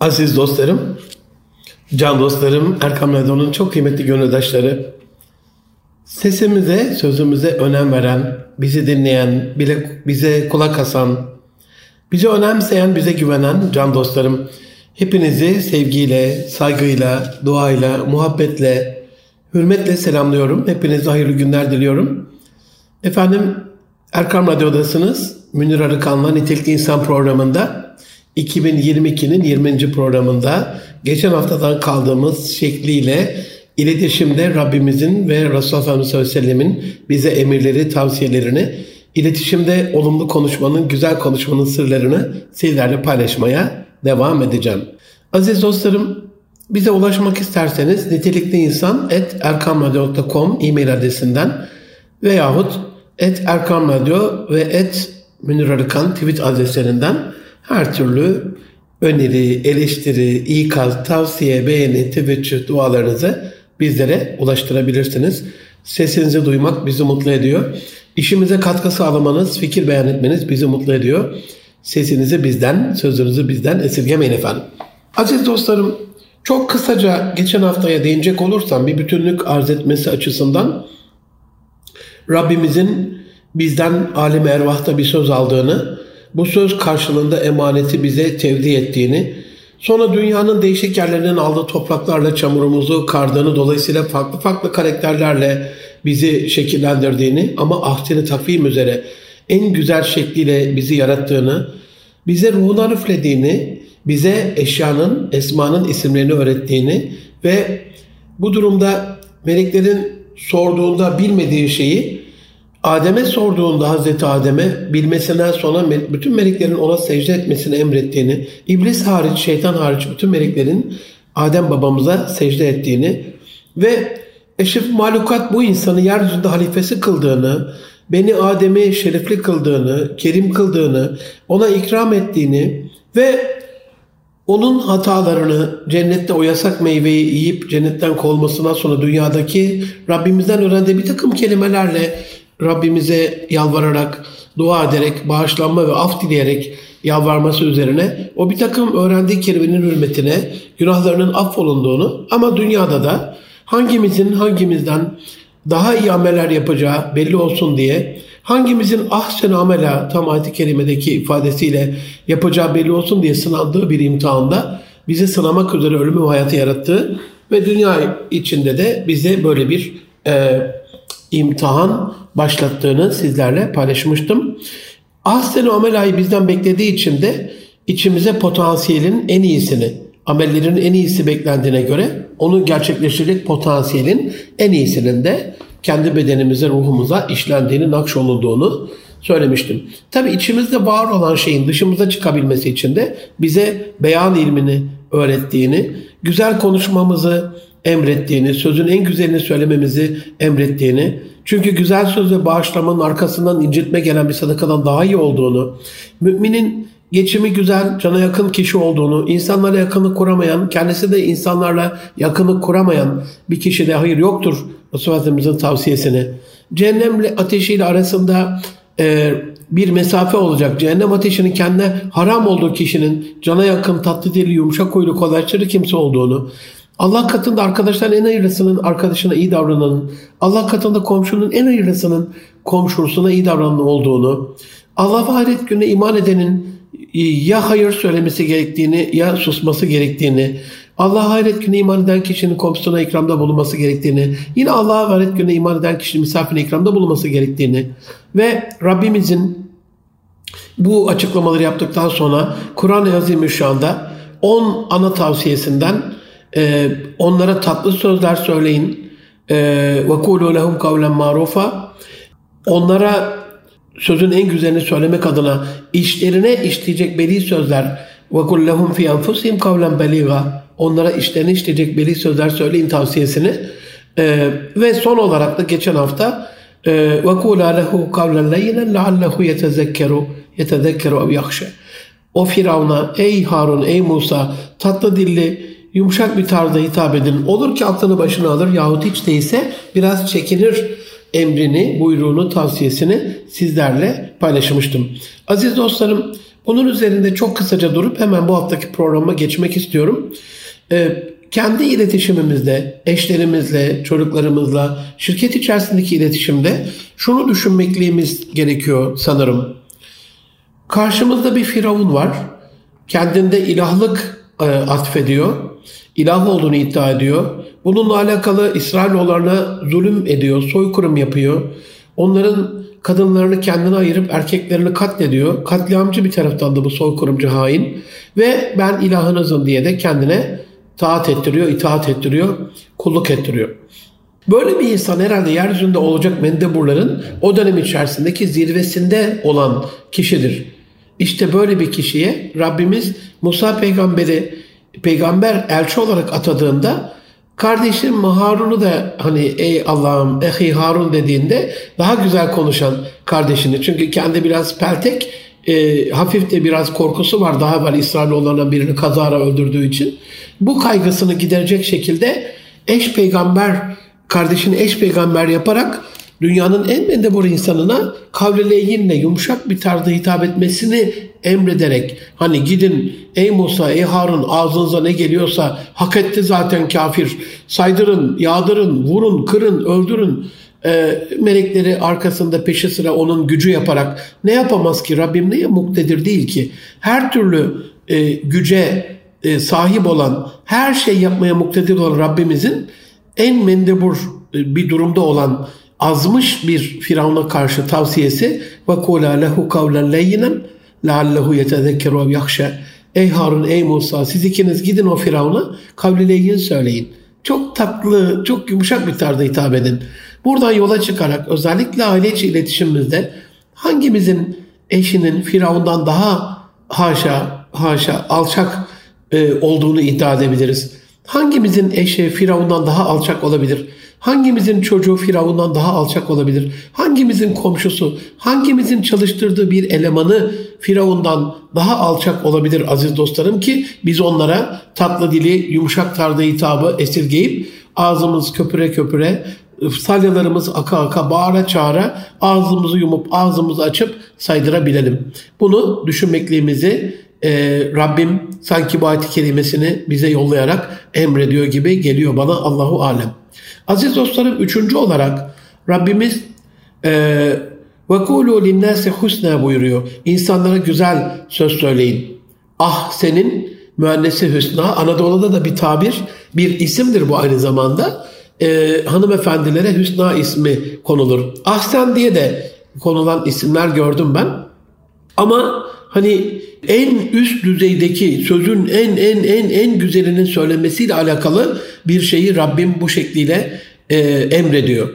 Aziz dostlarım, can dostlarım, Erkam Radyo'nun çok kıymetli gönüldaşları, sesimize, sözümüze önem veren, bizi dinleyen, bile, bize kulak asan, bizi önemseyen, bize güvenen can dostlarım, hepinizi sevgiyle, saygıyla, duayla, muhabbetle, hürmetle selamlıyorum. Hepinize hayırlı günler diliyorum. Efendim, Erkam Radyo'dasınız. Münir Arıkan'la Nitelikli İnsan programında 2022'nin 20. programında geçen haftadan kaldığımız şekliyle iletişimde Rabbimizin ve Resulullah Efendimiz sallallahu aleyhi ve sellemin bize emirleri, tavsiyelerini, iletişimde olumlu konuşmanın, güzel konuşmanın sırlarını sizlerle paylaşmaya devam edeceğim. Aziz dostlarım, bize ulaşmak isterseniz nitelikli insan et erkamradyo.com e-mail adresinden veyahut et erkamradyo ve et Münir Arıkan tweet adreslerinden her türlü öneri, eleştiri, ikaz, tavsiye, beğeni, teveccüh dualarınızı bizlere ulaştırabilirsiniz. Sesinizi duymak bizi mutlu ediyor. İşimize katkı sağlamanız, fikir beyan etmeniz bizi mutlu ediyor. Sesinizi bizden, sözünüzü bizden esirgemeyin efendim. Aziz dostlarım, çok kısaca geçen haftaya değinecek olursam bir bütünlük arz etmesi açısından Rabbimizin bizden alim ervahta bir söz aldığını, bu söz karşılığında emaneti bize tevdi ettiğini, sonra dünyanın değişik yerlerinden aldığı topraklarla çamurumuzu kardığını, dolayısıyla farklı farklı karakterlerle bizi şekillendirdiğini ama ahdini takvim üzere en güzel şekliyle bizi yarattığını, bize ruhuna üflediğini, bize eşyanın, esmanın isimlerini öğrettiğini ve bu durumda meleklerin sorduğunda bilmediği şeyi Adem'e sorduğunda Hazreti Adem'e bilmesinden sonra bütün meleklerin ona secde etmesini emrettiğini, iblis hariç, şeytan hariç bütün meleklerin Adem babamıza secde ettiğini ve eşref malukat bu insanı yeryüzünde halifesi kıldığını, beni Adem'i şerefli kıldığını, kerim kıldığını, ona ikram ettiğini ve onun hatalarını cennette o yasak meyveyi yiyip cennetten kovulmasından sonra dünyadaki Rabbimizden öğrendiği bir takım kelimelerle Rabbimize yalvararak, dua ederek, bağışlanma ve af dileyerek yalvarması üzerine o bir takım öğrendiği kelimenin hürmetine günahlarının affolunduğunu ama dünyada da hangimizin hangimizden daha iyi ameller yapacağı belli olsun diye hangimizin ahsen amela tam ayet-i kerimedeki ifadesiyle yapacağı belli olsun diye sınandığı bir imtihanda bizi sınamak üzere ölümü hayatı yarattığı ve dünya içinde de bize böyle bir e, imtihan başlattığını sizlerle paylaşmıştım. Ahsen amelayı bizden beklediği için de içimize potansiyelin en iyisini, amellerin en iyisi beklendiğine göre onu gerçekleştirecek potansiyelin en iyisinin de kendi bedenimize, ruhumuza işlendiğini, nakşolunduğunu söylemiştim. Tabi içimizde var olan şeyin dışımıza çıkabilmesi için de bize beyan ilmini öğrettiğini, güzel konuşmamızı emrettiğini, sözün en güzelini söylememizi emrettiğini, çünkü güzel söz ve bağışlamanın arkasından incitme gelen bir sadakadan daha iyi olduğunu, müminin geçimi güzel, cana yakın kişi olduğunu, insanlara yakınlık kuramayan, kendisi de insanlarla yakınlık kuramayan bir kişi de hayır yoktur Resulullah tavsiyesini. Cehennemle ateşiyle arasında e, bir mesafe olacak. Cehennem ateşinin kendine haram olduğu kişinin cana yakın, tatlı dili, yumuşak huylu, kolayçırı kimse olduğunu, Allah katında arkadaşların en hayırlısının arkadaşına iyi davrananın, Allah katında komşunun en hayırlısının komşusuna iyi davranan olduğunu, Allah ve ahiret gününe iman edenin ya hayır söylemesi gerektiğini ya susması gerektiğini, Allah ahiret gününe iman eden kişinin komşusuna ikramda bulunması gerektiğini, yine Allah ahiret gününe iman eden kişinin misafirine ikramda bulunması gerektiğini ve Rabbimizin bu açıklamaları yaptıktan sonra Kur'an-ı Azimüşşan'da 10 ana tavsiyesinden e, onlara tatlı sözler söyleyin. وَقُولُوا لَهُمْ قَوْلًا مَعْرُوفًا Onlara sözün en güzelini söylemek adına işlerine işleyecek beli sözler وَقُلْ لَهُمْ فِي أَنْفُسِهِمْ قَوْلًا بَلِيغًا Onlara işlerine işleyecek beli sözler söyleyin tavsiyesini. Ee, ve son olarak da geçen hafta وَقُولَا لَهُ قَوْلًا لَيِّنًا لَعَلَّهُ يَتَذَكَّرُ يَتَذَكَّرُ اَوْ يَخْشَ O Firavun'a ey Harun ey Musa tatlı dilli yumuşak bir tarzda hitap edin. Olur ki aklını başına alır yahut hiç değilse biraz çekinir emrini, buyruğunu, tavsiyesini sizlerle paylaşmıştım. Aziz dostlarım Onun üzerinde çok kısaca durup hemen bu haftaki programa geçmek istiyorum. Ee, kendi iletişimimizde, eşlerimizle, çocuklarımızla, şirket içerisindeki iletişimde şunu düşünmekliğimiz gerekiyor sanırım. Karşımızda bir firavun var. Kendinde ilahlık e, atfediyor. İlah olduğunu iddia ediyor. Bununla alakalı İsrailoğullarına zulüm ediyor, soykırım yapıyor. Onların kadınlarını kendine ayırıp erkeklerini katlediyor. Katliamcı bir taraftan da bu soykırımcı hain. Ve ben ilahınızım diye de kendine taat ettiriyor, itaat ettiriyor, kulluk ettiriyor. Böyle bir insan herhalde yeryüzünde olacak mendeburların o dönem içerisindeki zirvesinde olan kişidir. İşte böyle bir kişiye Rabbimiz Musa peygamberi peygamber elçi olarak atadığında kardeşim Harun'u da hani ey Allah'ım ehi Harun dediğinde daha güzel konuşan kardeşini. Çünkü kendi biraz peltek e, hafif de biraz korkusu var daha evvel İsrailoğullarından birini kazara öldürdüğü için. Bu kaygısını giderecek şekilde eş peygamber kardeşini eş peygamber yaparak dünyanın en mendebur insanına kavleleyinle yumuşak bir tarzda hitap etmesini emrederek hani gidin ey Musa ey Harun ağzınıza ne geliyorsa hak etti zaten kafir. Saydırın yağdırın vurun kırın öldürün. E, melekleri arkasında peşi sıra onun gücü yaparak ne yapamaz ki? Rabbim neye muktedir değil ki? Her türlü e, güce e, sahip olan her şey yapmaya muktedir olan Rabbimizin en mendebur e, bir durumda olan azmış bir Firavun'a karşı tavsiyesi ve kula lehu kavlen leyyinen leallehu yetezekkeru ev yakşe Ey Harun, ey Musa siz ikiniz gidin o Firavun'a kavli leyyin söyleyin. Çok tatlı, çok yumuşak bir tarzda hitap edin. Buradan yola çıkarak özellikle aile içi iletişimimizde hangimizin eşinin Firavun'dan daha haşa, haşa, alçak e, olduğunu iddia edebiliriz? Hangimizin eşi Firavun'dan daha alçak olabilir? Hangimizin çocuğu Firavun'dan daha alçak olabilir? Hangimizin komşusu, hangimizin çalıştırdığı bir elemanı Firavun'dan daha alçak olabilir aziz dostlarım ki biz onlara tatlı dili, yumuşak tarzda hitabı esirgeyip ağzımız köpüre köpüre, salyalarımız aka aka, bağıra çağıra ağzımızı yumup ağzımızı açıp saydırabilelim. Bunu düşünmekliğimizi e, Rabbim sanki bu ayet kelimesini bize yollayarak emrediyor gibi geliyor bana Allahu Alem. Aziz dostlarım üçüncü olarak Rabbimiz e, وَكُولُوا لِلنَّاسِ husna buyuruyor. İnsanlara güzel söz söyleyin. Ah senin müennesi hüsna. Anadolu'da da bir tabir, bir isimdir bu aynı zamanda. Ee, hanımefendilere hüsna ismi konulur. Ahsen diye de konulan isimler gördüm ben. Ama hani en üst düzeydeki sözün en en en en güzelinin söylemesiyle alakalı bir şeyi Rabbim bu şekliyle e, emrediyor.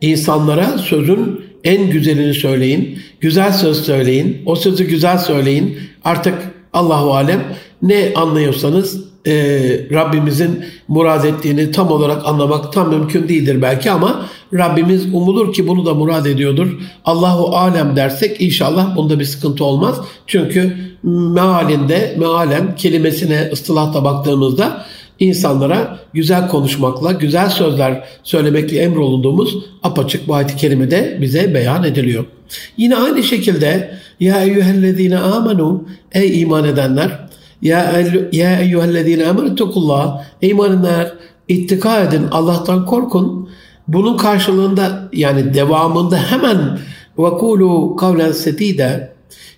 İnsanlara sözün en güzelini söyleyin, güzel söz söyleyin, o sözü güzel söyleyin. Artık Allahu alem ne anlıyorsanız e, Rabbimizin murad ettiğini tam olarak anlamak tam mümkün değildir belki ama Rabbimiz umulur ki bunu da murad ediyordur. Allahu alem dersek inşallah bunda bir sıkıntı olmaz. Çünkü mealinde, mealen kelimesine ıstılahta baktığımızda insanlara güzel konuşmakla, güzel sözler söylemekle emrolunduğumuz apaçık bu ayet-i kerimede bize beyan ediliyor. Yine aynı şekilde ya eyyühellezine amenu ey iman edenler ya, ya eyyühellezine emertekullah. Ey imanlar ittika edin Allah'tan korkun. Bunun karşılığında yani devamında hemen ve kulu kavlen sedide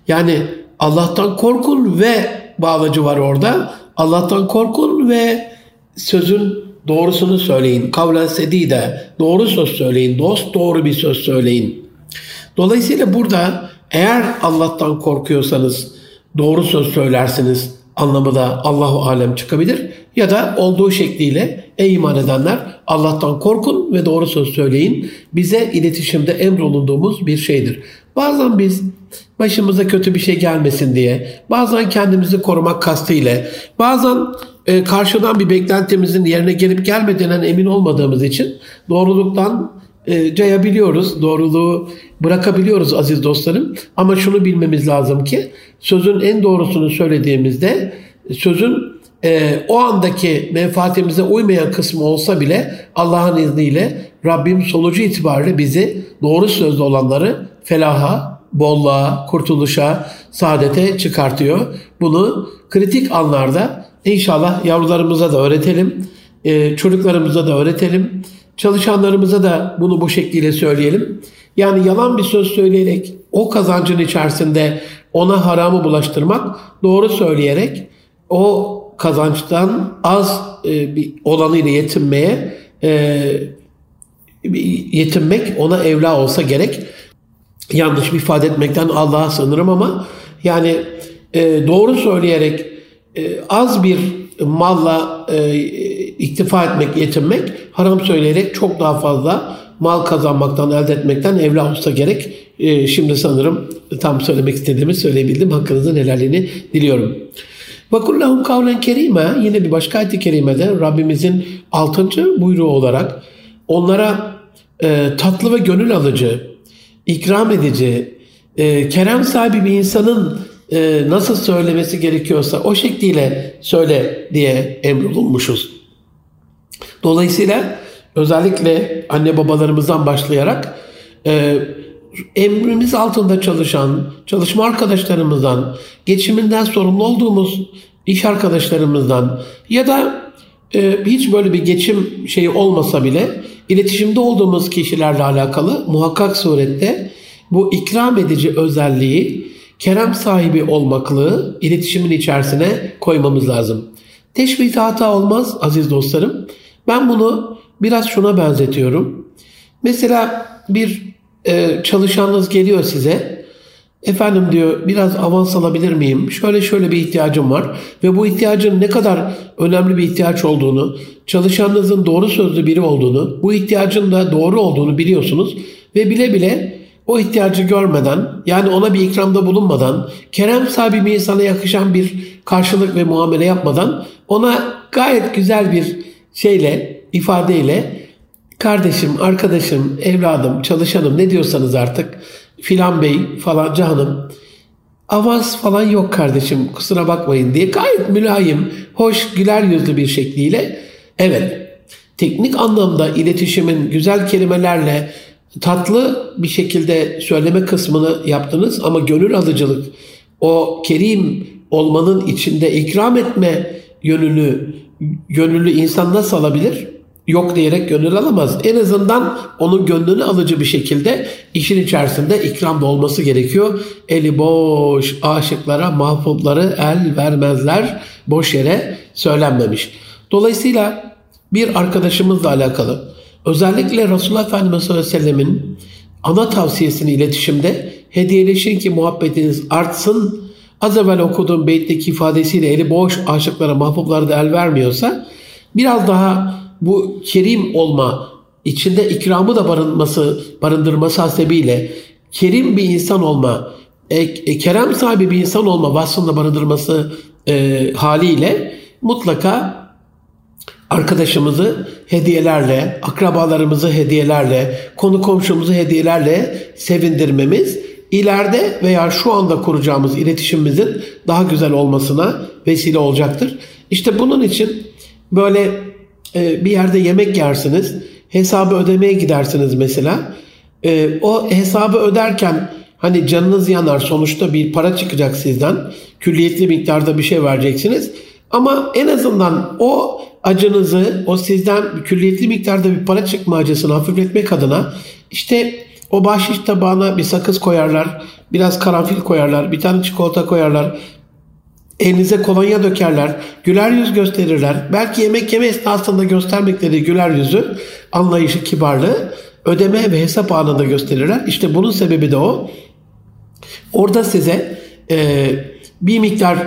yani Allah'tan korkun ve bağlacı var orada. Allah'tan korkun ve sözün doğrusunu söyleyin. Kavlen sedide doğru söz söyleyin. Dost doğru bir söz söyleyin. Dolayısıyla burada eğer Allah'tan korkuyorsanız doğru söz söylersiniz anlamı da Allahu alem çıkabilir ya da olduğu şekliyle ey iman edenler Allah'tan korkun ve doğru söz söyleyin. Bize iletişimde emrolunduğumuz bir şeydir. Bazen biz başımıza kötü bir şey gelmesin diye, bazen kendimizi korumak kastıyla, bazen e, karşıdan bir beklentimizin yerine gelip gelmediğinden emin olmadığımız için doğruluktan e, cayabiliyoruz, doğruluğu bırakabiliyoruz aziz dostlarım. Ama şunu bilmemiz lazım ki sözün en doğrusunu söylediğimizde sözün e, o andaki menfaatimize uymayan kısmı olsa bile Allah'ın izniyle Rabbim sonucu itibariyle bizi doğru sözlü olanları felaha bolluğa, kurtuluşa, saadete çıkartıyor. Bunu kritik anlarda inşallah yavrularımıza da öğretelim, e, çocuklarımıza da öğretelim, çalışanlarımıza da bunu bu şekilde söyleyelim. Yani yalan bir söz söyleyerek o kazancın içerisinde ona haramı bulaştırmak, doğru söyleyerek o kazançtan az e, bir olanıyla yetinmeye e, yetinmek ona evla olsa gerek. Yanlış bir ifade etmekten Allah'a sığınırım ama yani e, doğru söyleyerek e, az bir malla e, iktifa etmek, yetinmek, haram söyleyerek çok daha fazla mal kazanmaktan, elde etmekten evla olsa gerek. E, şimdi sanırım tam söylemek istediğimi söyleyebildim. Hakkınızın helalini diliyorum. Ve kullahum kavlen kerime yine bir başka ayet-i kerimede Rabbimizin altıncı buyruğu olarak onlara e, tatlı ve gönül alıcı, ikram edici, e, kerem sahibi bir insanın e, nasıl söylemesi gerekiyorsa o şekliyle söyle diye emrolunmuşuz. Dolayısıyla özellikle anne babalarımızdan başlayarak e, emrimiz altında çalışan çalışma arkadaşlarımızdan, geçiminden sorumlu olduğumuz iş arkadaşlarımızdan ya da e, hiç böyle bir geçim şeyi olmasa bile iletişimde olduğumuz kişilerle alakalı muhakkak surette bu ikram edici özelliği kerem sahibi olmaklığı iletişimin içerisine koymamız lazım. Teşbih hata olmaz aziz dostlarım. Ben bunu biraz şuna benzetiyorum. Mesela bir e, çalışanınız geliyor size. Efendim diyor biraz avans alabilir miyim? Şöyle şöyle bir ihtiyacım var ve bu ihtiyacın ne kadar önemli bir ihtiyaç olduğunu, çalışanınızın doğru sözlü biri olduğunu, bu ihtiyacın da doğru olduğunu biliyorsunuz ve bile bile o ihtiyacı görmeden yani ona bir ikramda bulunmadan kerem sahibi bir insana yakışan bir karşılık ve muamele yapmadan ona gayet güzel bir şeyle ifadeyle kardeşim, arkadaşım, evladım, çalışanım ne diyorsanız artık filan bey falan canım avans falan yok kardeşim kusura bakmayın diye gayet mülayim, hoş, güler yüzlü bir şekliyle evet teknik anlamda iletişimin güzel kelimelerle tatlı bir şekilde söyleme kısmını yaptınız ama gönül alıcılık o kerim olmanın içinde ikram etme yönünü gönüllü insan nasıl alabilir? Yok diyerek gönül alamaz. En azından onun gönlünü alıcı bir şekilde işin içerisinde ikramda olması gerekiyor. Eli boş aşıklara mahfupları el vermezler boş yere söylenmemiş. Dolayısıyla bir arkadaşımızla alakalı Özellikle Resulullah Efendimiz sallallahu aleyhi ve sellemin ana tavsiyesini iletişimde hediyeleşin ki muhabbetiniz artsın. Az evvel okuduğum beytteki ifadesiyle eli boş aşıklara, mahbublara da el vermiyorsa biraz daha bu kerim olma, içinde ikramı da barınması, barındırması hasebiyle kerim bir insan olma, e, e, kerem sahibi bir insan olma vasfında barındırması e, haliyle mutlaka arkadaşımızı hediyelerle, akrabalarımızı hediyelerle, konu komşumuzu hediyelerle sevindirmemiz ileride veya şu anda kuracağımız iletişimimizin daha güzel olmasına vesile olacaktır. İşte bunun için böyle e, bir yerde yemek yersiniz, hesabı ödemeye gidersiniz mesela. E, o hesabı öderken hani canınız yanar sonuçta bir para çıkacak sizden. Külliyetli miktarda bir şey vereceksiniz. Ama en azından o acınızı, o sizden külliyetli miktarda bir para çıkma acısını hafifletmek adına işte o bahşiş tabağına bir sakız koyarlar, biraz karanfil koyarlar, bir tane çikolata koyarlar, elinize kolonya dökerler, güler yüz gösterirler. Belki yemek yeme esnasında göstermekleri güler yüzü, anlayışı, kibarlığı ödeme ve hesap anında gösterirler. İşte bunun sebebi de o. Orada size e, bir miktar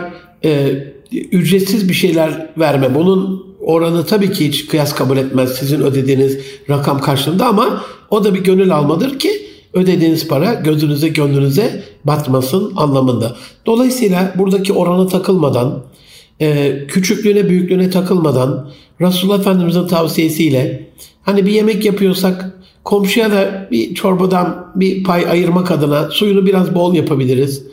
e, ücretsiz bir şeyler verme. Bunun oranı tabii ki hiç kıyas kabul etmez sizin ödediğiniz rakam karşılığında ama o da bir gönül almadır ki ödediğiniz para gözünüze gönlünüze batmasın anlamında. Dolayısıyla buradaki oranı takılmadan, e, küçüklüğüne büyüklüğüne takılmadan Resulullah Efendimiz'in tavsiyesiyle hani bir yemek yapıyorsak komşuya da bir çorbadan bir pay ayırmak adına suyunu biraz bol yapabiliriz.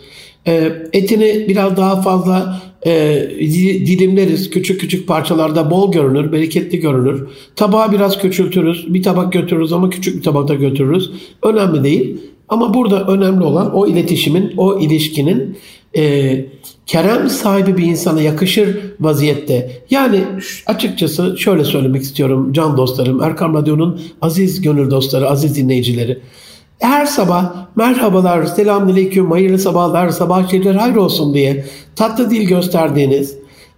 E, etini biraz daha fazla e, dilimleriz. Küçük küçük parçalarda bol görünür, bereketli görünür. Tabağı biraz küçültürüz. Bir tabak götürürüz ama küçük bir tabakta götürürüz. Önemli değil. Ama burada önemli olan o iletişimin, o ilişkinin e, kerem sahibi bir insana yakışır vaziyette. Yani açıkçası şöyle söylemek istiyorum can dostlarım, Erkam Radyo'nun aziz gönül dostları, aziz dinleyicileri. Her sabah merhabalar, selamünaleyküm, hayırlı sabahlar, sabah şeyler hayır olsun diye tatlı dil gösterdiğiniz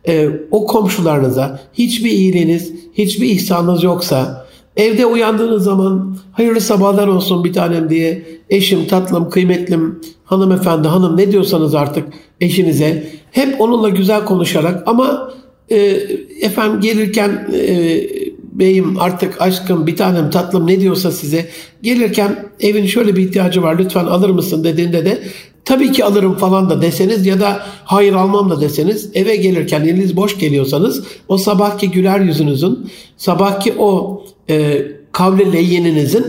e, o komşularınıza hiçbir iyiliğiniz, hiçbir ihsanınız yoksa evde uyandığınız zaman hayırlı sabahlar olsun bir tanem diye eşim, tatlım, kıymetlim, hanımefendi, hanım ne diyorsanız artık eşinize hep onunla güzel konuşarak ama e, efendim gelirken e, beyim artık aşkım bir tanem tatlım ne diyorsa size gelirken evin şöyle bir ihtiyacı var lütfen alır mısın dediğinde de tabii ki alırım falan da deseniz ya da hayır almam da deseniz eve gelirken eliniz boş geliyorsanız o sabahki güler yüzünüzün sabahki o e, kavle leyyeninizin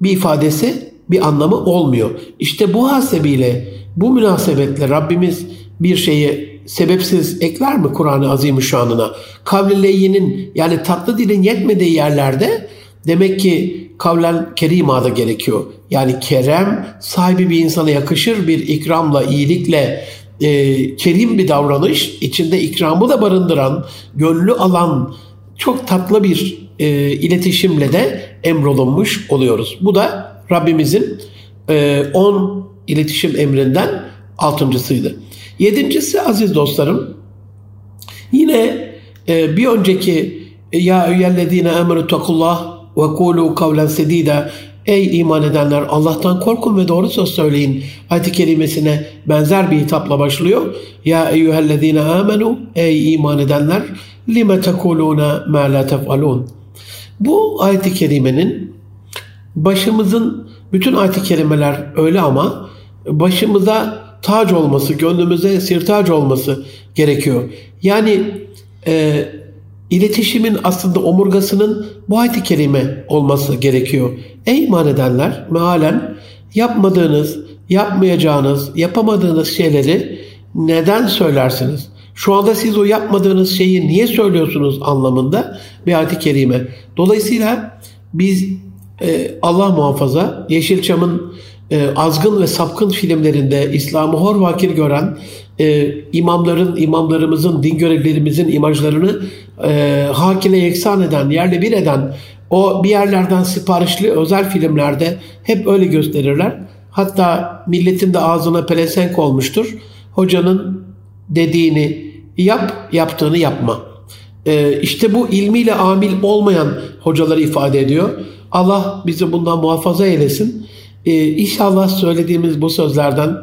bir ifadesi bir anlamı olmuyor. İşte bu hasebiyle bu münasebetle Rabbimiz bir şeyi sebepsiz ekler mi Kur'an-ı Azimüşşan'ına? Kavli leyyinin yani tatlı dilin yetmediği yerlerde demek ki kavlen kerima da gerekiyor. Yani kerem sahibi bir insana yakışır bir ikramla, iyilikle, e, kerim bir davranış, içinde ikramı da barındıran, gönlü alan çok tatlı bir e, iletişimle de emrolunmuş oluyoruz. Bu da Rabbimizin 10 e, iletişim emrinden altıncısıydı. Yedincisi aziz dostlarım yine e, bir önceki e, ya eyyellezine emru takullah ve kulu kavlen sedida Ey iman edenler Allah'tan korkun ve doğru söz söyleyin. Ayet-i kerimesine benzer bir hitapla başlıyor. Ya eyyühellezine amenu ey iman edenler lime tekuluna ma la tef'alun. Bu ayet-i kerimenin başımızın bütün ayet-i kerimeler öyle ama başımıza tac olması, gönlümüze sirtac olması gerekiyor. Yani e, iletişimin aslında omurgasının bu ayet-i kerime olması gerekiyor. Ey iman edenler mealen yapmadığınız, yapmayacağınız, yapamadığınız şeyleri neden söylersiniz? Şu anda siz o yapmadığınız şeyi niye söylüyorsunuz anlamında bir ayet-i kerime. Dolayısıyla biz e, Allah muhafaza Yeşilçam'ın e, azgın ve sapkın filmlerinde İslam'ı hor vakir gören e, imamların, imamlarımızın, din görevlerimizin imajlarını e, hakine yeksan eden, yerle bir eden o bir yerlerden siparişli özel filmlerde hep öyle gösterirler. Hatta milletin de ağzına pelesenk olmuştur. Hocanın dediğini yap, yaptığını yapma. E, işte bu ilmiyle amil olmayan hocaları ifade ediyor. Allah bizi bundan muhafaza eylesin. Ee, inşallah söylediğimiz bu sözlerden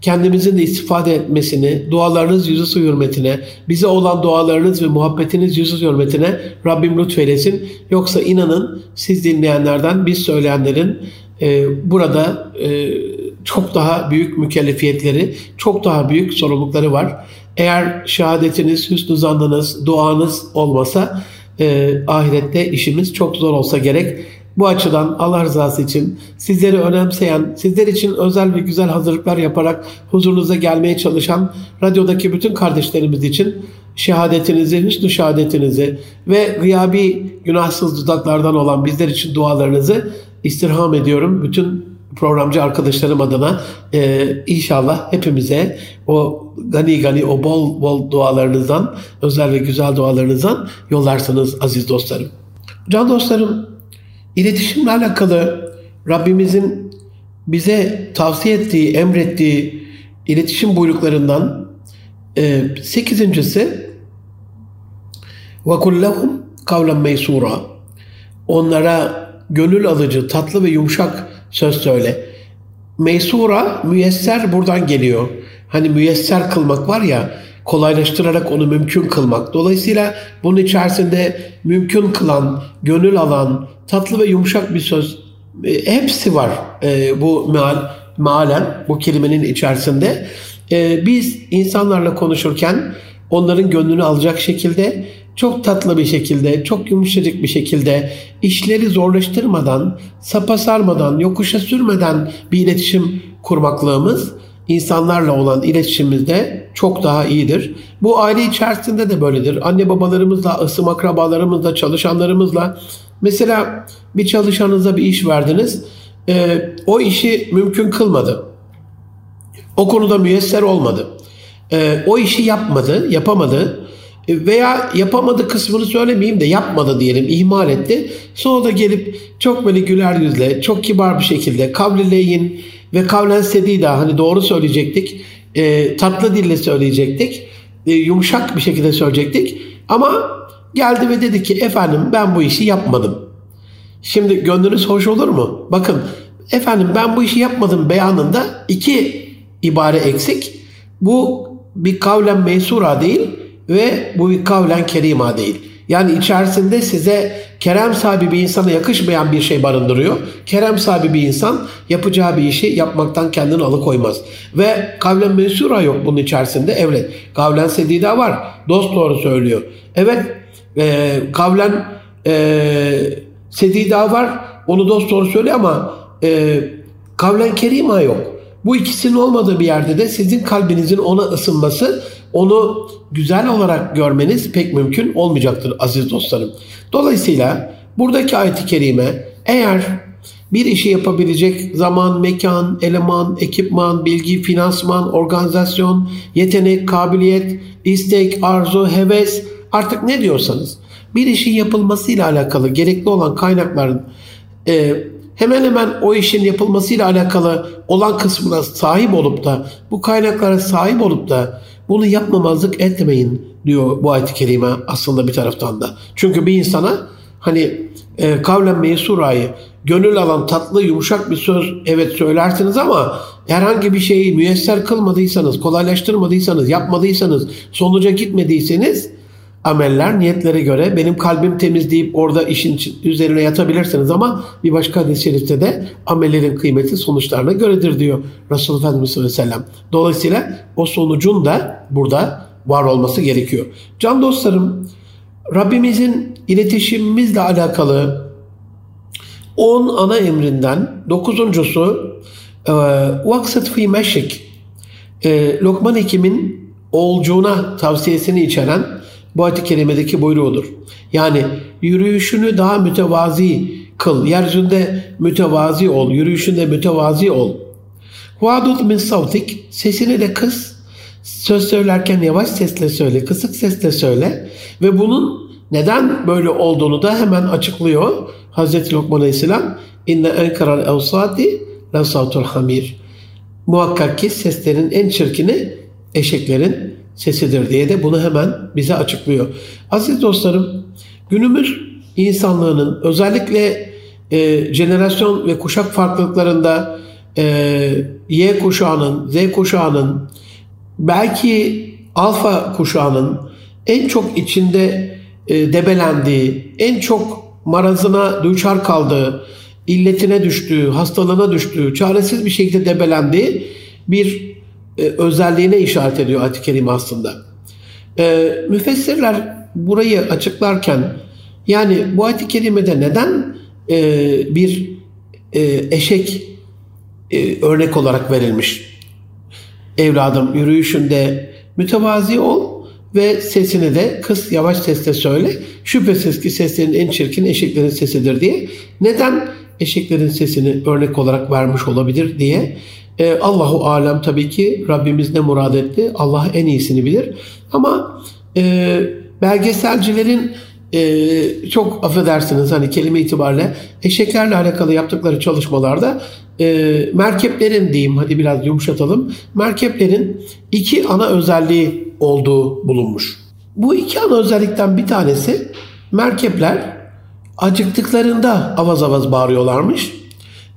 kendimizin de istifade etmesini, dualarınız yüzü hürmetine, bize olan dualarınız ve muhabbetiniz yüzü hürmetine Rabbim lütfeylesin. Yoksa inanın siz dinleyenlerden biz söyleyenlerin e, burada e, çok daha büyük mükellefiyetleri, çok daha büyük sorumlulukları var. Eğer şehadetiniz, hüsnü zannınız, duanız olmasa e, ahirette işimiz çok zor olsa gerek. Bu açıdan Allah rızası için sizleri önemseyen, sizler için özel ve güzel hazırlıklar yaparak huzurunuza gelmeye çalışan radyodaki bütün kardeşlerimiz için şehadetinizi, hüsnü şehadetinizi ve gıyabi günahsız dudaklardan olan bizler için dualarınızı istirham ediyorum. Bütün programcı arkadaşlarım adına e, inşallah hepimize o gani gani o bol bol dualarınızdan, özel ve güzel dualarınızdan yollarsınız aziz dostlarım. Can dostlarım İletişimle alakalı Rabbimizin bize tavsiye ettiği, emrettiği iletişim buyruklarından e, sekizincisi وَكُلَّهُمْ kavlen meysura Onlara gönül alıcı, tatlı ve yumuşak söz söyle. Meysura, müyesser buradan geliyor. Hani müyesser kılmak var ya, kolaylaştırarak onu mümkün kılmak. Dolayısıyla bunun içerisinde mümkün kılan, gönül alan, tatlı ve yumuşak bir söz e, hepsi var e, bu meal, mealen bu kelimenin içerisinde. E, biz insanlarla konuşurken onların gönlünü alacak şekilde çok tatlı bir şekilde, çok yumuşacık bir şekilde, işleri zorlaştırmadan, sapa sarmadan, yokuşa sürmeden bir iletişim kurmaklığımız insanlarla olan iletişimimizde çok daha iyidir. Bu aile içerisinde de böyledir. Anne babalarımızla, ısım akrabalarımızla, çalışanlarımızla. Mesela bir çalışanınıza bir iş verdiniz. E, o işi mümkün kılmadı. O konuda müyesser olmadı. E, o işi yapmadı, yapamadı e, veya yapamadı kısmını söylemeyeyim de yapmadı diyelim ihmal etti. Sonra da gelip çok böyle güler yüzle çok kibar bir şekilde kavlileyin ve kavlen sedida hani doğru söyleyecektik e, tatlı dille söyleyecektik e, yumuşak bir şekilde söyleyecektik ama geldi ve dedi ki efendim ben bu işi yapmadım. Şimdi gönlünüz hoş olur mu? Bakın efendim ben bu işi yapmadım beyanında iki ibare eksik. Bu bir kavlen meysura değil ve bu bir kavlen kerima değil. Yani içerisinde size kerem sahibi bir insana yakışmayan bir şey barındırıyor. Kerem sahibi bir insan yapacağı bir işi yapmaktan kendini alıkoymaz. Ve kavlen mensura yok bunun içerisinde. Evet. Kavlen sedida var. Dost doğru söylüyor. Evet. E, kavlen e, sedida var. Onu dost doğru söylüyor ama e, kavlen kerima yok. Bu ikisinin olmadığı bir yerde de sizin kalbinizin ona ısınması onu güzel olarak görmeniz pek mümkün olmayacaktır aziz dostlarım. Dolayısıyla buradaki ayet-i kerime eğer bir işi yapabilecek zaman, mekan, eleman, ekipman, bilgi, finansman, organizasyon, yetenek, kabiliyet, istek, arzu, heves artık ne diyorsanız bir işin yapılmasıyla alakalı gerekli olan kaynakların e, hemen hemen o işin yapılmasıyla alakalı olan kısmına sahip olup da bu kaynaklara sahip olup da bunu yapmamazlık etmeyin diyor bu ayet-i kerime aslında bir taraftan da. Çünkü bir insana hani e, kavlen meysurayı gönül alan tatlı yumuşak bir söz evet söylersiniz ama herhangi bir şeyi müyesser kılmadıysanız, kolaylaştırmadıysanız, yapmadıysanız, sonuca gitmediyseniz ameller niyetlere göre benim kalbim temiz deyip orada işin üzerine yatabilirsiniz ama bir başka hadis-i şerifte de amellerin kıymeti sonuçlarına göredir diyor Resulullah Efendimiz sallallahu aleyhi ve sellem. Dolayısıyla o sonucun da burada var olması gerekiyor. Can dostlarım Rabbimizin iletişimimizle alakalı 10 ana emrinden dokuzuncusu e, vaksat fi meşik e, Lokman Hekim'in oğulcuğuna tavsiyesini içeren bu ayet-i kerimedeki buyruğudur. Yani yürüyüşünü daha mütevazi kıl. Yeryüzünde mütevazi ol. Yürüyüşünde mütevazi ol. Vadud min savtik. Sesini de kıs. Söz söylerken yavaş sesle söyle. Kısık sesle söyle. Ve bunun neden böyle olduğunu da hemen açıklıyor. Hazreti Lokman Aleyhisselam inne enkaral evsati la hamir. Muhakkak ki seslerin en çirkini eşeklerin sesidir diye de bunu hemen bize açıklıyor. Aziz dostlarım, günümüz insanlığının özellikle e, jenerasyon ve kuşak farklılıklarında e, Y kuşağının, Z kuşağının, belki alfa kuşağının en çok içinde e, debelendiği, en çok marazına düçar kaldığı, illetine düştüğü, hastalığına düştüğü, çaresiz bir şekilde debelendiği bir e, özelliğine işaret ediyor ayet-i kerime aslında. E, müfessirler burayı açıklarken yani bu ayet-i kerimede neden e, bir e, eşek örnek olarak verilmiş? Evladım yürüyüşünde mütevazi ol ve sesini de kıs yavaş sesle söyle. Şüphesiz ki seslerin en çirkin eşeklerin sesidir diye. Neden eşeklerin sesini örnek olarak vermiş olabilir diye e, Allahu alem tabii ki Rabbimiz ne murad etti? Allah en iyisini bilir. Ama e, belgeselcilerin e, çok affedersiniz hani kelime itibariyle eşeklerle alakalı yaptıkları çalışmalarda e, merkeplerin diyeyim hadi biraz yumuşatalım. Merkeplerin iki ana özelliği olduğu bulunmuş. Bu iki ana özellikten bir tanesi merkepler acıktıklarında avaz avaz bağırıyorlarmış.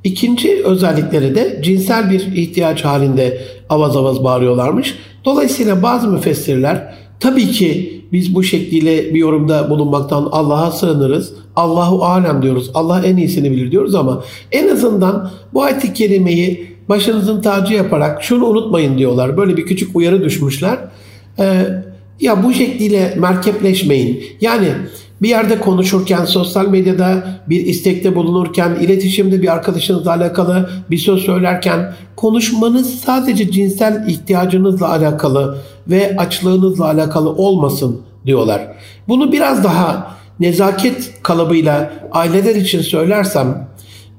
İkinci özellikleri de cinsel bir ihtiyaç halinde avaz avaz bağırıyorlarmış. Dolayısıyla bazı müfessirler tabii ki biz bu şekliyle bir yorumda bulunmaktan Allah'a sığınırız. Allahu alem diyoruz. Allah en iyisini bilir diyoruz ama en azından bu ayet-i kerimeyi başınızın tacı yaparak şunu unutmayın diyorlar. Böyle bir küçük uyarı düşmüşler. Ee, ya bu şekliyle merkepleşmeyin. Yani bir yerde konuşurken, sosyal medyada bir istekte bulunurken, iletişimde bir arkadaşınızla alakalı bir söz söylerken konuşmanız sadece cinsel ihtiyacınızla alakalı ve açlığınızla alakalı olmasın diyorlar. Bunu biraz daha nezaket kalıbıyla aileler için söylersem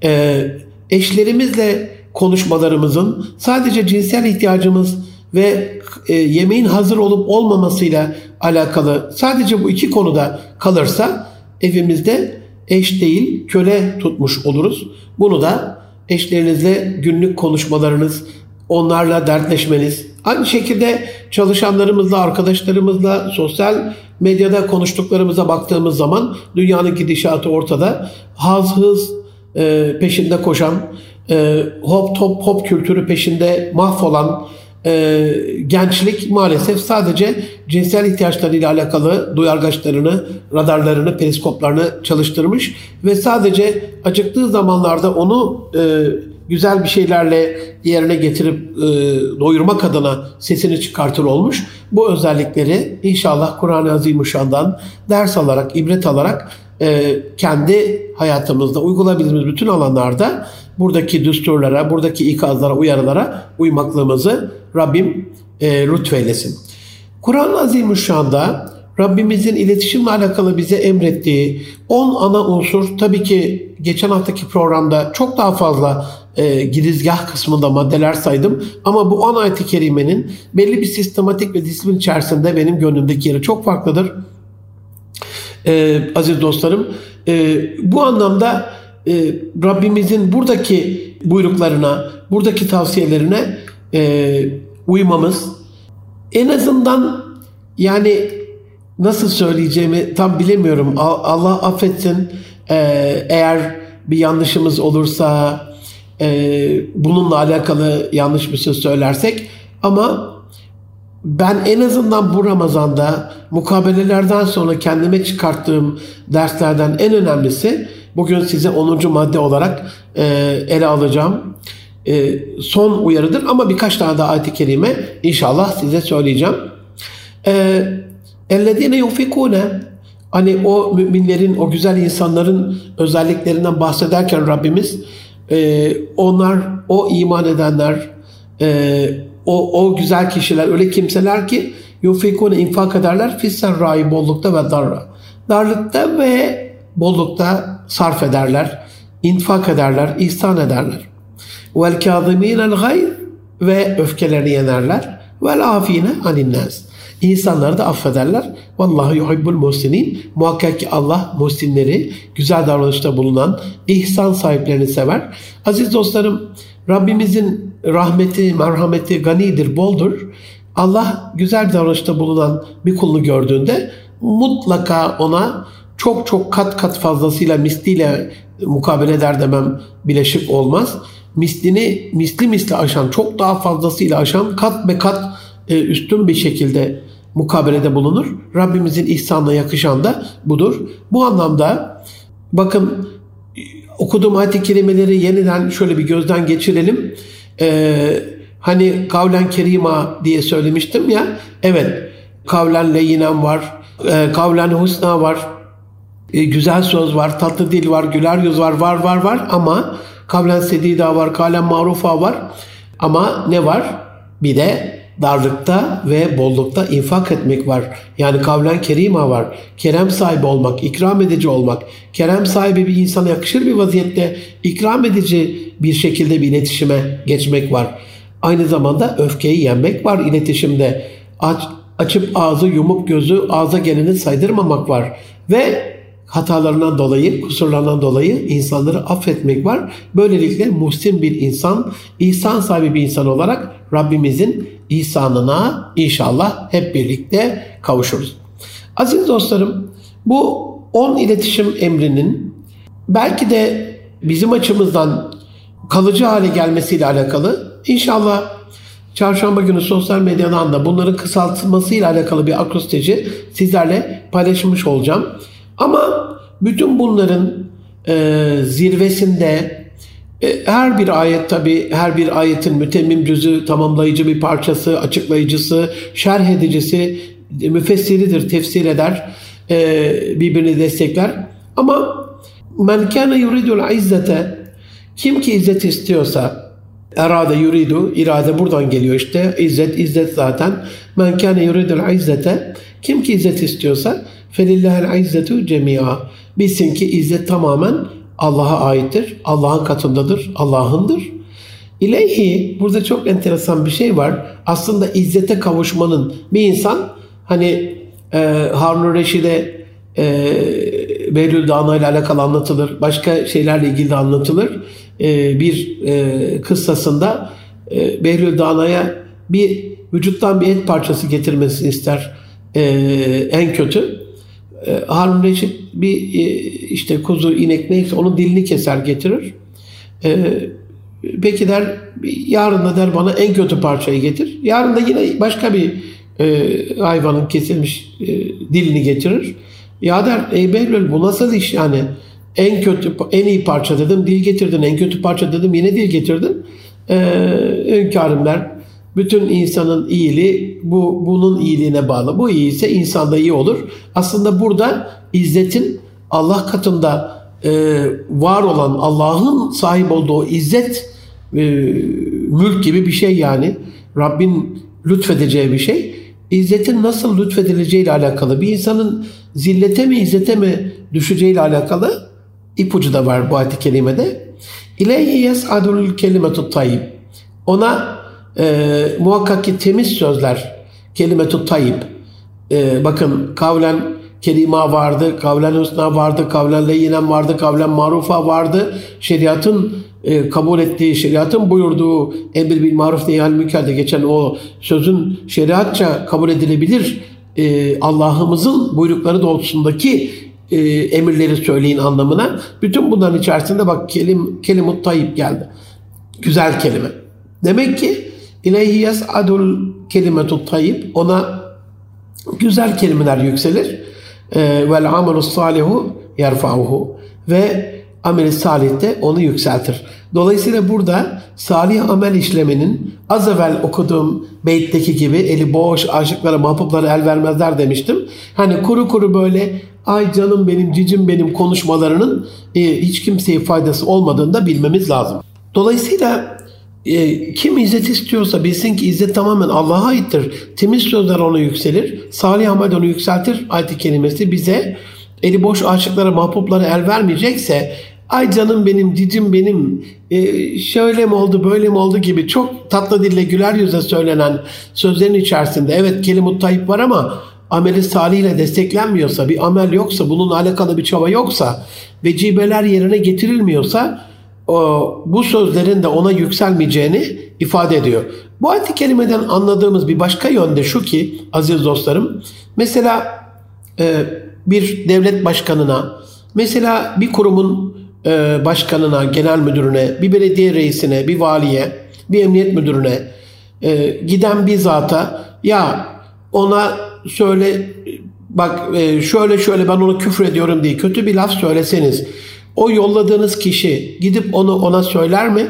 e, eşlerimizle konuşmalarımızın sadece cinsel ihtiyacımız ve e, yemeğin hazır olup olmamasıyla alakalı sadece bu iki konuda kalırsa evimizde eş değil köle tutmuş oluruz. Bunu da eşlerinizle günlük konuşmalarınız, onlarla dertleşmeniz, aynı şekilde çalışanlarımızla, arkadaşlarımızla, sosyal medyada konuştuklarımıza baktığımız zaman dünyanın gidişatı ortada. Haz hız e, peşinde koşan, e, hop top hop kültürü peşinde mahvolan, e, gençlik maalesef sadece cinsel ihtiyaçlarıyla alakalı duyargaçlarını, radarlarını, periskoplarını çalıştırmış ve sadece acıktığı zamanlarda onu e, güzel bir şeylerle yerine getirip e, doyurmak adına sesini çıkartır olmuş. Bu özellikleri inşallah Kur'an-ı Azimuşşan'dan ders alarak, ibret alarak e, kendi hayatımızda uygulayabildiğimiz bütün alanlarda buradaki düsturlara, buradaki ikazlara, uyarılara uymaklığımızı Rabbim e, lütfeylesin. Kur'an-ı Azimüşşan'da Rabbimizin iletişimle alakalı bize emrettiği 10 ana unsur tabii ki geçen haftaki programda çok daha fazla e, girizgah kısmında maddeler saydım. Ama bu 10 ayet-i kerimenin belli bir sistematik ve disiplin içerisinde benim gönlümdeki yeri çok farklıdır. E, aziz dostlarım e, bu anlamda e, Rabbimizin buradaki buyruklarına, buradaki tavsiyelerine e, uymamız en azından yani nasıl söyleyeceğimi tam bilemiyorum. Allah affetsin e, eğer bir yanlışımız olursa e, bununla alakalı yanlış bir söz söylersek ama ben en azından bu Ramazan'da mukabelelerden sonra kendime çıkarttığım derslerden en önemlisi bugün size 10. madde olarak e, ele alacağım e, son uyarıdır ama birkaç tane daha ayet-i kerime inşallah size söyleyeceğim. اَلَّذ۪ينَ يُفِكُونَ Hani o müminlerin, o güzel insanların özelliklerinden bahsederken Rabbimiz e, onlar, o iman edenler, e, o, o güzel kişiler, öyle kimseler ki yufikune infak ederler fisser rai bollukta ve darra. Darlıkta ve bollukta sarf ederler, infak ederler, ihsan ederler. Vel kâzimînel gayr ve öfkelerini yenerler. Vel afine aninnas. İnsanları da affederler. Vallahu yuhibbul muhsinin. Muhakkak ki Allah muhsinleri, güzel davranışta bulunan, ihsan sahiplerini sever. Aziz dostlarım, Rabbimizin rahmeti, merhameti ganidir, boldur. Allah güzel davranışta bulunan bir kulunu gördüğünde mutlaka ona çok çok kat kat fazlasıyla misliyle mukabele eder demem bileşik olmaz. Mislini misli misli aşan, çok daha fazlasıyla aşan kat be kat e, üstün bir şekilde mukabelede bulunur. Rabbimizin ihsanına yakışan da budur. Bu anlamda bakın okuduğum ayet-i kerimeleri yeniden şöyle bir gözden geçirelim. Ee, hani kavlen kerima diye söylemiştim ya. Evet kavlen leyinen var. E, kavlen husna var. E, güzel söz var. Tatlı dil var. Güler yüz var. Var var var ama kavlen sedida var. Kavlen marufa var. Ama ne var? Bir de darlıkta ve bollukta infak etmek var. Yani kavlen kerima var. Kerem sahibi olmak, ikram edici olmak. Kerem sahibi bir insana yakışır bir vaziyette ikram edici bir şekilde bir iletişime geçmek var. Aynı zamanda öfkeyi yenmek var iletişimde. Aç, açıp ağzı yumuk gözü ağza geleni saydırmamak var. Ve hatalarından dolayı, kusurlarından dolayı insanları affetmek var. Böylelikle muhsin bir insan, ihsan sahibi bir insan olarak Rabbimizin ihsanına inşallah hep birlikte kavuşuruz. Aziz dostlarım, bu 10 iletişim emrinin belki de bizim açımızdan kalıcı hale gelmesiyle alakalı inşallah çarşamba günü sosyal medyadan da bunların kısaltılmasıyla alakalı bir akrosteci sizlerle paylaşmış olacağım. Ama bütün bunların e, zirvesinde her bir ayet tabi her bir ayetin mütemmim cüzü, tamamlayıcı bir parçası, açıklayıcısı, şerh edicisi, müfessiridir, tefsir eder. e, birbirini destekler. Ama men kâne yuridul izzete kim ki izzet istiyorsa erade yuridu irade buradan geliyor işte izzet izzet zaten men kâne yuridul izzete kim ki izzet istiyorsa felillahel izzetu cemia bilsin ki izzet tamamen Allah'a aittir. Allah'ın katındadır. Allah'ındır. İleyhi burada çok enteresan bir şey var. Aslında izzete kavuşmanın bir insan hani e, Harun Reşid'e e, Behlül Dağına ile alakalı anlatılır. Başka şeylerle ilgili de anlatılır. E, bir e, kıssasında e, Behlül Dağna'ya bir vücuttan bir et parçası getirmesini ister e, en kötü. E, Harun Reşit bir e, işte kuzu, inek neyse onun dilini keser getirir. E, peki der yarın da der bana en kötü parçayı getir. Yarın da yine başka bir e, hayvanın kesilmiş e, dilini getirir. Ya der ey Behlül bu nasıl iş yani? En kötü, en iyi parça dedim dil getirdin. En kötü parça dedim yine dil getirdin. Ee, hünkârım der. Bütün insanın iyiliği bu bunun iyiliğine bağlı. Bu iyi ise insan da iyi olur. Aslında burada izzetin Allah katında e, var olan Allah'ın sahip olduğu izzet e, mülk gibi bir şey yani. Rabbin lütfedeceği bir şey. İzzetin nasıl lütfedileceği ile alakalı. Bir insanın zillete mi izzete mi düşeceği ile alakalı ipucu da var bu ayet-i kerimede. İleyhi yes'adul kelimetut tayyib. Ona e, muhakkak ki temiz sözler kelimetut tayyib. E, bakın kavlen kelima vardı, kavlen husna vardı, kavlen leyinen vardı, kavlen marufa vardı. Şeriatın e, kabul ettiği, şeriatın buyurduğu emir bil maruf neyhal mükerde geçen o sözün şeriatça kabul edilebilir e, Allah'ımızın buyrukları doğrultusundaki e, emirleri söyleyin anlamına. Bütün bunların içerisinde bak kelim, kelimut tayyip geldi. Güzel kelime. Demek ki ileyhi yes'adul kelimetut tayyip ona güzel kelimeler yükselir. E, vel amelus salihu yerfa'uhu ve ameli salih de onu yükseltir. Dolayısıyla burada salih amel işleminin az evvel okuduğum beytteki gibi eli boş aşıklara mahpuplara el vermezler demiştim. Hani kuru kuru böyle ay canım benim cicim benim konuşmalarının e, hiç kimseye faydası olmadığını da bilmemiz lazım. Dolayısıyla e, kim izzet istiyorsa bilsin ki izzet tamamen Allah'a aittir. Temiz sözler onu yükselir. Salih amel onu yükseltir. Ayet-i kelimesi bize eli boş aşıklara mahpuplara el vermeyecekse ay canım benim, cicim benim, e, şöyle mi oldu, böyle mi oldu gibi çok tatlı dille güler yüze söylenen sözlerin içerisinde evet kelimut tayyip var ama ameli salih ile desteklenmiyorsa, bir amel yoksa, bununla alakalı bir çaba yoksa, vecibeler yerine getirilmiyorsa o, bu sözlerin de ona yükselmeyeceğini ifade ediyor. Bu ayet-i kerimeden anladığımız bir başka yönde şu ki aziz dostlarım, mesela e, bir devlet başkanına, mesela bir kurumun e, başkanına, genel müdürüne, bir belediye reisine, bir valiye, bir emniyet müdürüne e, giden bir zata ya ona söyle bak e, şöyle şöyle ben onu küfür ediyorum diye kötü bir laf söyleseniz o yolladığınız kişi gidip onu ona söyler mi?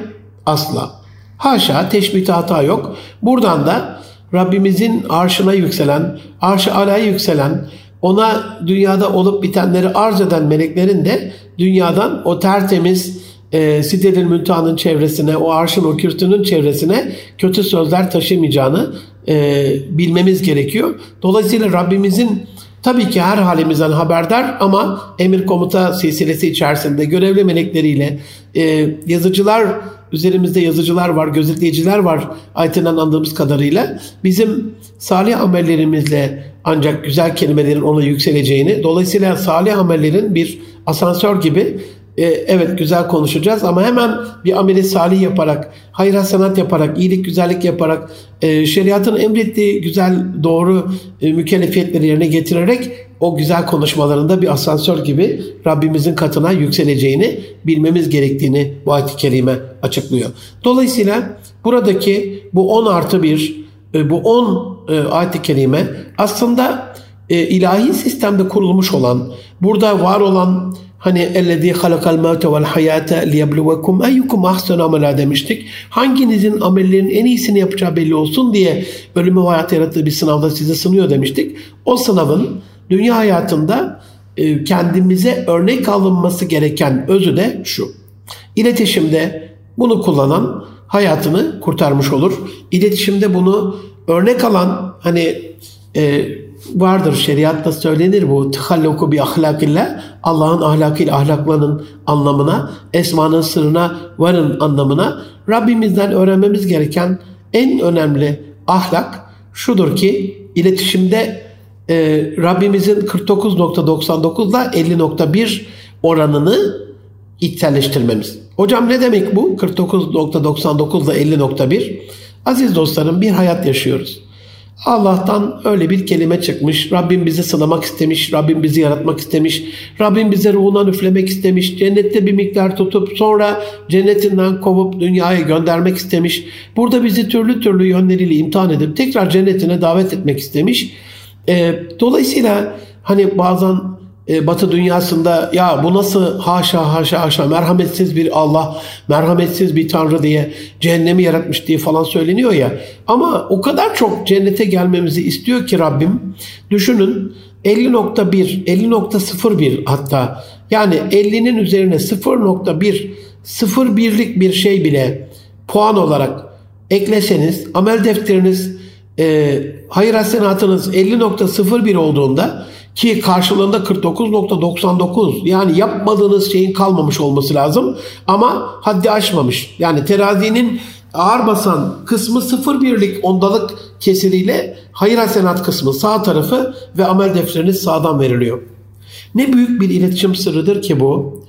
Asla. Haşa teşbihte hata yok. Buradan da Rabbimizin arşına yükselen, arş-ı alaya yükselen, ona dünyada olup bitenleri arz eden meleklerin de dünyadan o tertemiz e, Sideril Müntaha'nın çevresine, o arşın o kürsünün çevresine kötü sözler taşımayacağını e, bilmemiz gerekiyor. Dolayısıyla Rabbimizin tabii ki her halimizden haberdar ama emir komuta silsilesi içerisinde görevli melekleriyle e, yazıcılar üzerimizde yazıcılar var, gözetleyiciler var ayetinden andığımız kadarıyla. Bizim salih amellerimizle ancak güzel kelimelerin ona yükseleceğini, dolayısıyla salih amellerin bir asansör gibi e, evet güzel konuşacağız ama hemen bir ameli salih yaparak, hayır sanat yaparak, iyilik güzellik yaparak, e, şeriatın emrettiği güzel doğru e, mükellefiyetleri yerine getirerek o güzel konuşmalarında bir asansör gibi Rabbimizin katına yükseleceğini bilmemiz gerektiğini bu ayet-i kerime açıklıyor. Dolayısıyla buradaki bu 10 artı 1, e, bu 10 e, ayet-i kerime aslında e, ilahi sistemde kurulmuş olan, burada var olan Hani ellezî halakal mevte vel hayate liyebluvekum eyyukum ahsenu amela demiştik. Hanginizin amellerin en iyisini yapacağı belli olsun diye ölümü ve hayatı yarattığı bir sınavda sizi sınıyor demiştik. O sınavın dünya hayatında e, kendimize örnek alınması gereken özü de şu. İletişimde bunu kullanan hayatını kurtarmış olur. İletişimde bunu örnek alan hani e, vardır şeriatta söylenir bu tıhalluku bi ahlakillah Allah'ın ahlakıyla ahlaklanın anlamına esmanın sırrına varın anlamına Rabbimizden öğrenmemiz gereken en önemli ahlak şudur ki iletişimde e, Rabbimizin 49.99 ile 50.1 oranını içselleştirmemiz. Hocam ne demek bu? 49.99 ile 50.1 Aziz dostlarım bir hayat yaşıyoruz. Allah'tan öyle bir kelime çıkmış. Rabbim bizi sınamak istemiş. Rabbim bizi yaratmak istemiş. Rabbim bize ruhundan üflemek istemiş. Cennette bir miktar tutup sonra cennetinden kovup dünyaya göndermek istemiş. Burada bizi türlü türlü yönleriyle imtihan edip tekrar cennetine davet etmek istemiş. E, dolayısıyla hani bazen e, Batı dünyasında ya bu nasıl haşa haşa haşa merhametsiz bir Allah, merhametsiz bir Tanrı diye cehennemi yaratmış diye falan söyleniyor ya. Ama o kadar çok cennete gelmemizi istiyor ki Rabbim. Düşünün 50.1, 50.01 hatta yani 50'nin üzerine 0.1, 0.1'lik bir şey bile puan olarak ekleseniz amel defteriniz e, hayır hasenatınız 50.01 olduğunda ki karşılığında 49.99 yani yapmadığınız şeyin kalmamış olması lazım ama haddi aşmamış. Yani terazinin ağır basan kısmı 0.1'lik ondalık kesiriyle hayır hasenat kısmı sağ tarafı ve amel defteriniz sağdan veriliyor. Ne büyük bir iletişim sırrıdır ki bu.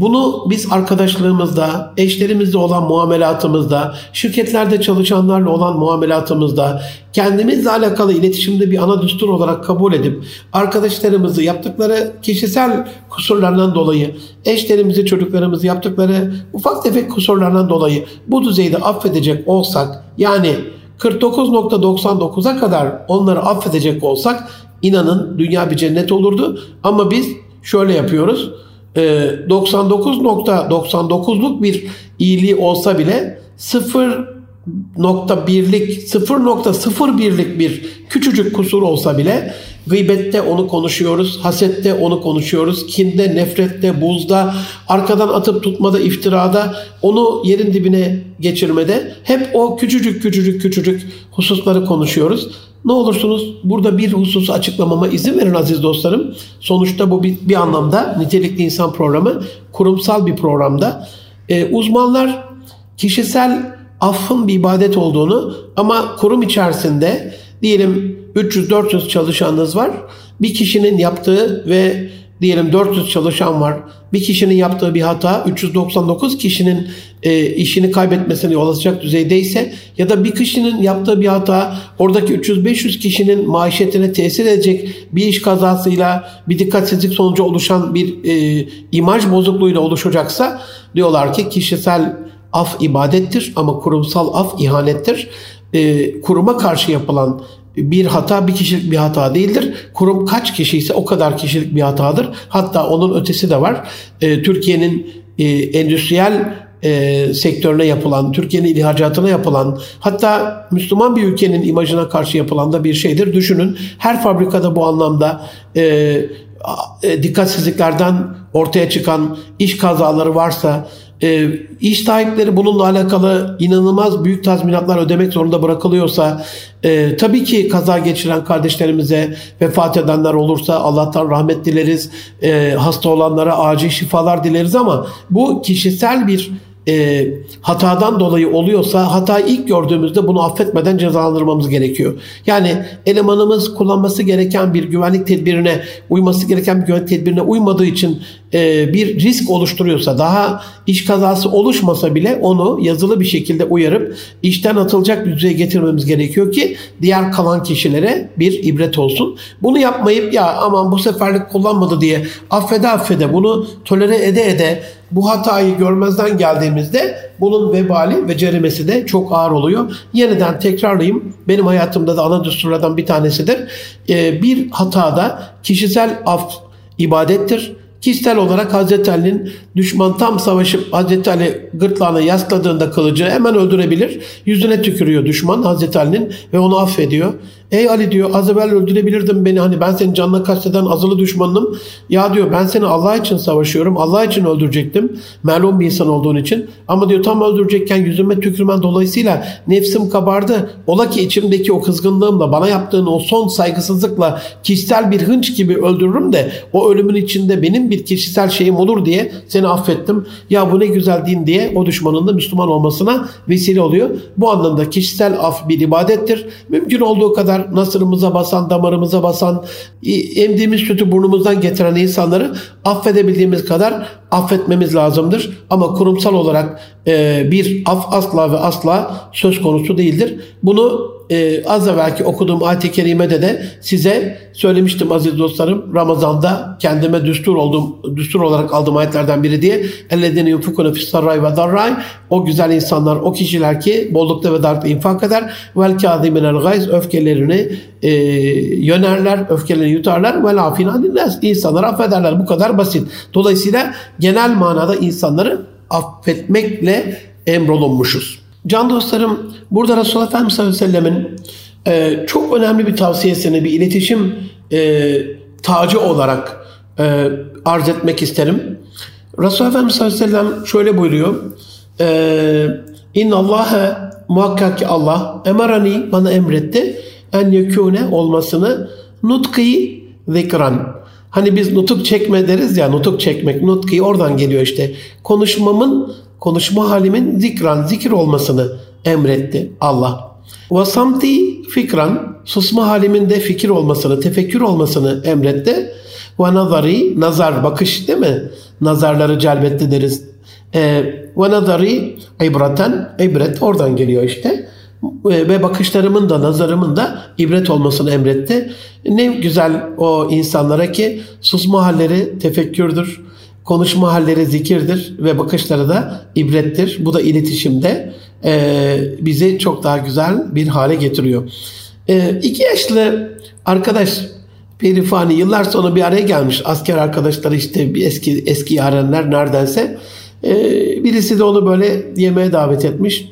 Bunu biz arkadaşlarımızda, eşlerimizle olan muamelatımızda, şirketlerde çalışanlarla olan muamelatımızda, kendimizle alakalı iletişimde bir ana düstur olarak kabul edip arkadaşlarımızı yaptıkları kişisel kusurlarından dolayı, eşlerimizi, çocuklarımızı yaptıkları ufak tefek kusurlardan dolayı bu düzeyde affedecek olsak, yani 49.99'a kadar onları affedecek olsak inanın dünya bir cennet olurdu. Ama biz şöyle yapıyoruz. 99.99'luk ee, bir iyiliği olsa bile 0.1'lik 0.01'lik bir küçücük kusur olsa bile gıybette onu konuşuyoruz, hasette onu konuşuyoruz, kinde, nefrette, buzda, arkadan atıp tutmada, iftirada, onu yerin dibine geçirmede hep o küçücük küçücük küçücük hususları konuşuyoruz. Ne olursunuz burada bir hususu açıklamama izin verin aziz dostlarım. Sonuçta bu bir, bir anlamda nitelikli insan programı kurumsal bir programda. Ee, uzmanlar kişisel affın bir ibadet olduğunu ama kurum içerisinde diyelim 300-400 çalışanınız var. Bir kişinin yaptığı ve diyelim 400 çalışan var. Bir kişinin yaptığı bir hata 399 kişinin e, işini kaybetmesine yol açacak düzeydeyse ya da bir kişinin yaptığı bir hata oradaki 300-500 kişinin maişetine tesir edecek bir iş kazasıyla bir dikkatsizlik sonucu oluşan bir e, imaj bozukluğuyla oluşacaksa diyorlar ki kişisel af ibadettir ama kurumsal af ihanettir. E, kuruma karşı yapılan bir hata bir kişilik bir hata değildir. Kurum kaç kişi ise o kadar kişilik bir hatadır. Hatta onun ötesi de var. E, Türkiye'nin e, endüstriyel e, sektörüne yapılan, Türkiye'nin ihracatına yapılan, hatta Müslüman bir ülkenin imajına karşı yapılan da bir şeydir. Düşünün her fabrikada bu anlamda e, e, dikkatsizliklerden ortaya çıkan iş kazaları varsa e, iş sahipleri bununla alakalı inanılmaz büyük tazminatlar ödemek zorunda bırakılıyorsa e, tabii ki kaza geçiren kardeşlerimize vefat edenler olursa Allah'tan rahmet dileriz. E, hasta olanlara acil şifalar dileriz ama bu kişisel bir e, hatadan dolayı oluyorsa hatayı ilk gördüğümüzde bunu affetmeden cezalandırmamız gerekiyor. Yani elemanımız kullanması gereken bir güvenlik tedbirine uyması gereken bir güvenlik tedbirine uymadığı için e, bir risk oluşturuyorsa daha iş kazası oluşmasa bile onu yazılı bir şekilde uyarıp işten atılacak bir düzeye getirmemiz gerekiyor ki diğer kalan kişilere bir ibret olsun. Bunu yapmayıp ya aman bu seferlik kullanmadı diye affede affede bunu tolere ede ede bu hatayı görmezden geldiğimizde bunun vebali ve ceremesi de çok ağır oluyor. Yeniden tekrarlayayım. Benim hayatımda da ana düsturlardan bir tanesidir. Ee, bir hatada kişisel af ibadettir. Kişisel olarak Hazreti Ali'nin düşman tam savaşıp Hazreti Ali gırtlağına yasladığında kılıcı hemen öldürebilir. Yüzüne tükürüyor düşman Hazreti Ali'nin ve onu affediyor. Ey Ali diyor az evvel öldürebilirdin beni hani ben senin canına kasteden azılı düşmanım. Ya diyor ben seni Allah için savaşıyorum. Allah için öldürecektim. Melun bir insan olduğun için. Ama diyor tam öldürecekken yüzüme tükürmen dolayısıyla nefsim kabardı. Ola ki içimdeki o kızgınlığımla bana yaptığın o son saygısızlıkla kişisel bir hınç gibi öldürürüm de o ölümün içinde benim bir kişisel şeyim olur diye seni affettim. Ya bu ne güzel din diye o düşmanın da Müslüman olmasına vesile oluyor. Bu anlamda kişisel af bir ibadettir. Mümkün olduğu kadar nasırımıza basan, damarımıza basan, emdiğimiz sütü burnumuzdan getiren insanları affedebildiğimiz kadar affetmemiz lazımdır. Ama kurumsal olarak e, bir af asla ve asla söz konusu değildir. Bunu e, az evvelki okuduğum ayet-i kerimede de size söylemiştim aziz dostlarım. Ramazan'da kendime düstur oldum, düstur olarak aldığım ayetlerden biri diye. Ellezine yunfikune fissarray ve darray. O güzel insanlar, o kişiler ki bollukta ve darlıkta infak eder. Vel kâziminel gayz öfkelerini e, yönerler, öfkelerini yutarlar. Vel afin aninnas. İnsanları affederler. Bu kadar basit. Dolayısıyla genel manada insanları affetmekle emrolunmuşuz. Can dostlarım burada Resulullah Efendimiz sallallahu aleyhi ve sellemin e, çok önemli bir tavsiyesini bir iletişim e, tacı olarak e, arz etmek isterim. Resulullah Efendimiz sallallahu aleyhi ve sellem şöyle buyuruyor. E, İnna Allah'e muhakkak ki Allah emarani bana emretti en yekûne olmasını nutki zikran. Hani biz nutuk çekme deriz ya nutuk çekmek nutki oradan geliyor işte. Konuşmamın konuşma halimin zikran, zikir olmasını emretti Allah. Ve samti fikran, susma halimin de fikir olmasını, tefekkür olmasını emretti. Ve nazari, nazar, bakış değil mi? Nazarları celbetti deriz. Ve nazari ibraten, ibret oradan geliyor işte. Ve bakışlarımın da nazarımın da ibret olmasını emretti. Ne güzel o insanlara ki susma halleri tefekkürdür konuşma halleri zikirdir ve bakışları da ibrettir. Bu da iletişimde e, bizi çok daha güzel bir hale getiriyor. E, iki yaşlı arkadaş Perifani yıllar sonra bir araya gelmiş. Asker arkadaşları işte bir eski eski yarenler neredense. E, birisi de onu böyle yemeğe davet etmiş.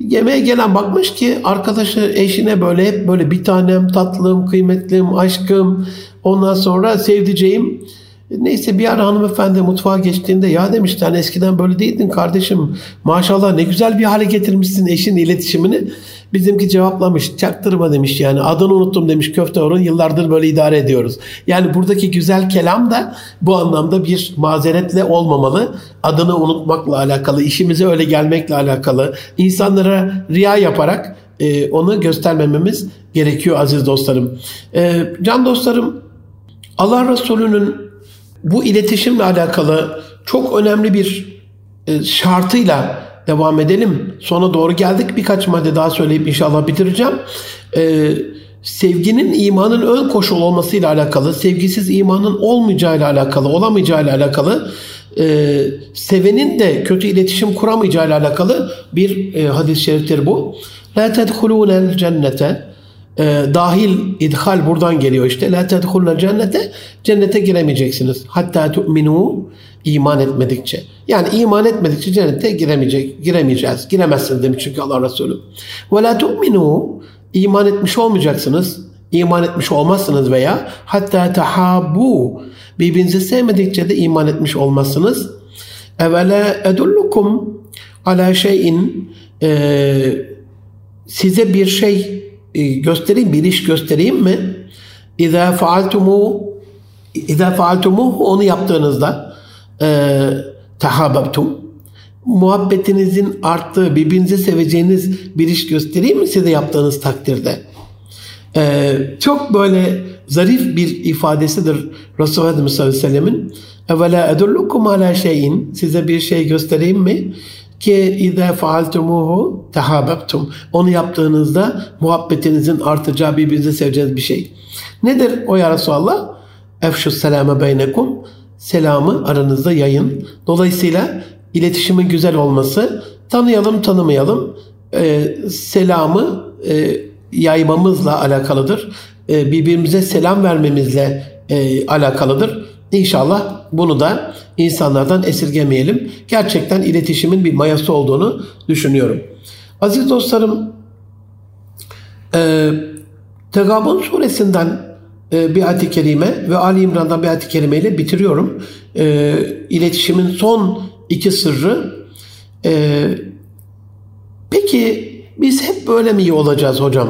Yemeğe gelen bakmış ki arkadaşı eşine böyle hep böyle bir tanem tatlım, kıymetlim, aşkım, ondan sonra sevdiceğim Neyse bir ara hanımefendi mutfağa geçtiğinde ya demişti hani eskiden böyle değildin kardeşim maşallah ne güzel bir hale getirmişsin eşin iletişimini. Bizimki cevaplamış çaktırma demiş yani adını unuttum demiş köfte orun yıllardır böyle idare ediyoruz. Yani buradaki güzel kelam da bu anlamda bir mazeretle olmamalı. Adını unutmakla alakalı işimize öyle gelmekle alakalı insanlara riya yaparak e, onu göstermememiz gerekiyor aziz dostlarım. E, can dostlarım Allah Resulü'nün bu iletişimle alakalı çok önemli bir e, şartıyla devam edelim. Sona doğru geldik. Birkaç madde daha söyleyip inşallah bitireceğim. Ee, sevginin imanın ön koşul olmasıyla alakalı, sevgisiz imanın olmayacağıyla alakalı, olamayacağıyla alakalı, e, sevenin de kötü iletişim kuramayacağıyla alakalı bir e, hadis-i şeriftir bu. La tedhulûnel cennete e, dahil idhal buradan geliyor işte. La tedhulna cennete cennete giremeyeceksiniz. Hatta tu'minu iman etmedikçe. Yani iman etmedikçe cennete giremeyecek, giremeyeceğiz. Giremezsiniz demiş çünkü Allah Resulü. Ve la tu'minu iman etmiş olmayacaksınız. İman etmiş olmazsınız veya hatta tahabu birbirinizi sevmedikçe de iman etmiş olmazsınız. Evvela edullukum ala şeyin e, size bir şey e, göstereyim, bir iş göstereyim mi? İzâ faaltumu İzâ faaltumu onu yaptığınızda e, tehabbebtum muhabbetinizin arttığı, birbirinizi seveceğiniz bir iş göstereyim mi size yaptığınız takdirde? Ee, çok böyle zarif bir ifadesidir Resulullah Efendimiz. Evvela edullukum ala şeyin size bir şey göstereyim mi? Ki izâ faaltumuhu tehabbebtum. Onu yaptığınızda muhabbetinizin artacağı birbirinizi seveceğiniz bir şey. Nedir o ya Resulallah? Efşu selame beynekum. Selamı aranızda yayın. Dolayısıyla iletişimin güzel olması tanıyalım tanımayalım e, selamı e, yaymamızla alakalıdır. E, birbirimize selam vermemizle e, alakalıdır. İnşallah bunu da insanlardan esirgemeyelim. Gerçekten iletişimin bir mayası olduğunu düşünüyorum. Aziz dostlarım, e, Tegabun suresinden e, bir ayet-i kerime ve Ali İmran'dan bir ayet-i kerime ile bitiriyorum. E, iletişimin son iki sırrı. E, peki biz hep böyle mi iyi olacağız hocam?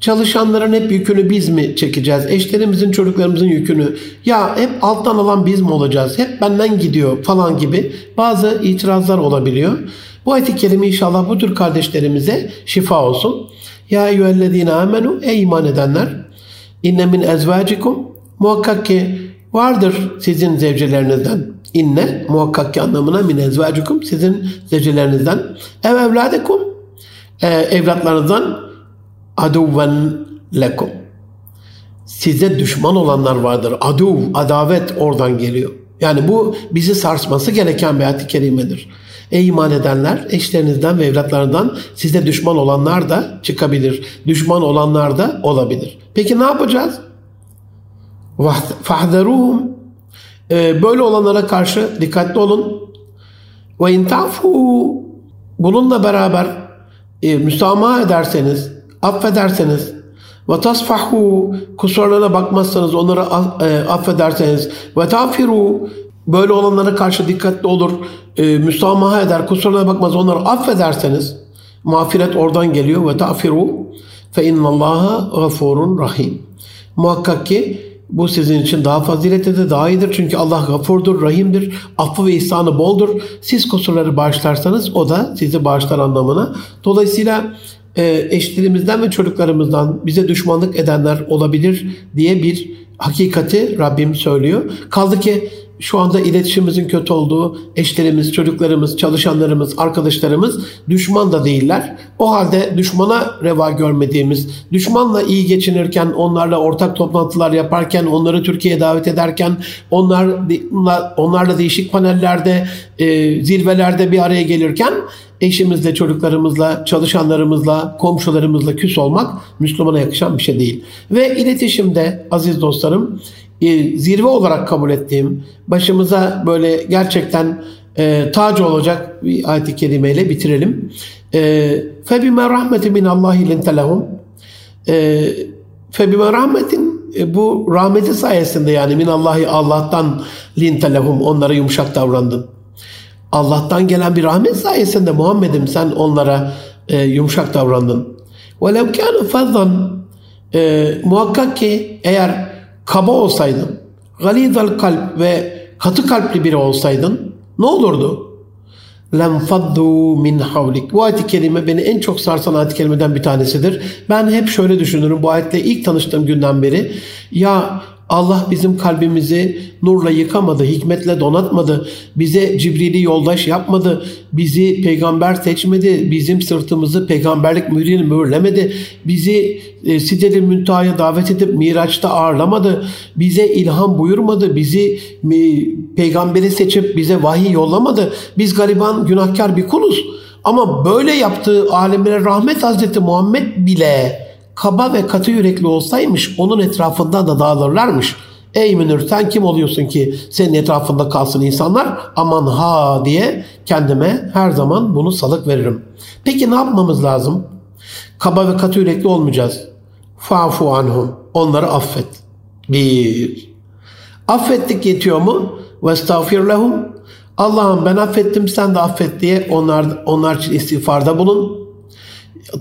Çalışanların hep yükünü biz mi çekeceğiz? Eşlerimizin, çocuklarımızın yükünü. Ya hep alttan alan biz mi olacağız? Hep benden gidiyor falan gibi bazı itirazlar olabiliyor. Bu ayet-i kerime inşallah bu tür kardeşlerimize şifa olsun. Ya eyyühellezine amenu ey iman edenler inne min ezvacikum muhakkak ki vardır sizin zevcelerinizden. İnne muhakkak ki anlamına min ezvacikum sizin zevcelerinizden. Ev evladekum e, evlatlarınızdan aduven lekum. Size düşman olanlar vardır. Aduv, adavet oradan geliyor. Yani bu bizi sarsması gereken bir ayet-i kerimedir. Ey iman edenler eşlerinizden ve evlatlarından size düşman olanlar da çıkabilir. Düşman olanlar da olabilir. Peki ne yapacağız? Fahderuhum ee, böyle olanlara karşı dikkatli olun. Ve intafu bununla beraber e, müsamaha ederseniz, affederseniz ve tasfahu kusurlarına bakmazsanız onları e, affederseniz ve tafiru böyle olanlara karşı dikkatli olur, e, müsamaha eder, kusurlarına bakmaz onları affederseniz mağfiret oradan geliyor ve tafiru fe innallaha gafurun rahim. Muhakkak ki bu sizin için daha faziletlidir, daha iyidir. Çünkü Allah gafurdur, rahimdir, affı ve ihsanı boldur. Siz kusurları bağışlarsanız o da sizi bağışlar anlamına. Dolayısıyla eşlerimizden ve çocuklarımızdan bize düşmanlık edenler olabilir diye bir hakikati Rabbim söylüyor. Kaldı ki şu anda iletişimimizin kötü olduğu eşlerimiz, çocuklarımız, çalışanlarımız, arkadaşlarımız düşman da değiller. O halde düşmana reva görmediğimiz, düşmanla iyi geçinirken, onlarla ortak toplantılar yaparken, onları Türkiye'ye davet ederken, onlar onlarla değişik panellerde, e, zirvelerde bir araya gelirken eşimizle, çocuklarımızla, çalışanlarımızla, komşularımızla küs olmak Müslümana yakışan bir şey değil. Ve iletişimde aziz dostlarım e, zirve olarak kabul ettiğim, başımıza böyle gerçekten e, tacı olacak bir ayet-i kerimeyle bitirelim. فَبِمَا رَحْمَةٍ مِنَ اللّٰهِ لِنْتَ لَهُمْ فَبِمَا rahmetin e, bu rahmeti sayesinde yani min Allahi Allah'tan lintelehum onlara yumuşak davrandın. Allah'tan gelen bir rahmet sayesinde Muhammed'im sen onlara e, yumuşak davrandın. وَلَوْ كَانُ فَضًّا e, Muhakkak ki eğer kaba olsaydın, galidal kalp ve katı kalpli biri olsaydın ne olurdu? lem faddu min havlik. Bu ayet-i beni en çok sarsan ayet-i bir tanesidir. Ben hep şöyle düşünürüm bu ayetle ilk tanıştığım günden beri. Ya Allah bizim kalbimizi nurla yıkamadı, hikmetle donatmadı, bize Cibril'i yoldaş yapmadı, bizi peygamber seçmedi, bizim sırtımızı peygamberlik mühürüyle mühürlemedi, bizi e, Sidel-i Müntaha'ya davet edip Miraç'ta ağırlamadı, bize ilham buyurmadı, bizi e, peygamberi seçip bize vahiy yollamadı. Biz gariban, günahkar bir kuluz. Ama böyle yaptığı alemlere rahmet Hazreti Muhammed bile kaba ve katı yürekli olsaymış onun etrafından da dağılırlarmış. Ey Münir sen kim oluyorsun ki senin etrafında kalsın insanlar? Aman ha diye kendime her zaman bunu salık veririm. Peki ne yapmamız lazım? Kaba ve katı yürekli olmayacağız. Fa'fu anhum. Onları affet. Bir. Affettik yetiyor mu? Ve estağfir lehum. Allah'ım ben affettim sen de affet diye onlar, onlar için istiğfarda bulun.